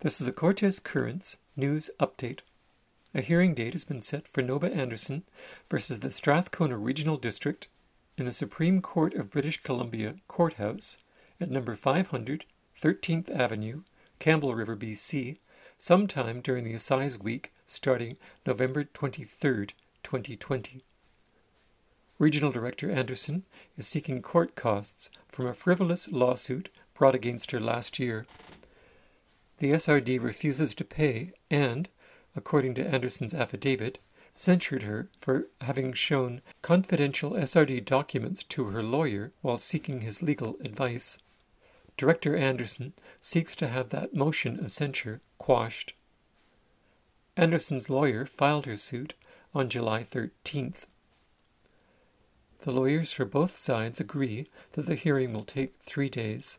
This is a Cortes Currents news update. A hearing date has been set for Noba Anderson versus the Strathcona Regional District in the Supreme Court of British Columbia Courthouse at number 500, 13th Avenue, Campbell River, BC, sometime during the Assize Week starting November 23, 2020. Regional Director Anderson is seeking court costs from a frivolous lawsuit brought against her last year the SRD refuses to pay and, according to Anderson's affidavit, censured her for having shown confidential SRD documents to her lawyer while seeking his legal advice. Director Anderson seeks to have that motion of censure quashed. Anderson's lawyer filed her suit on July 13th. The lawyers for both sides agree that the hearing will take three days.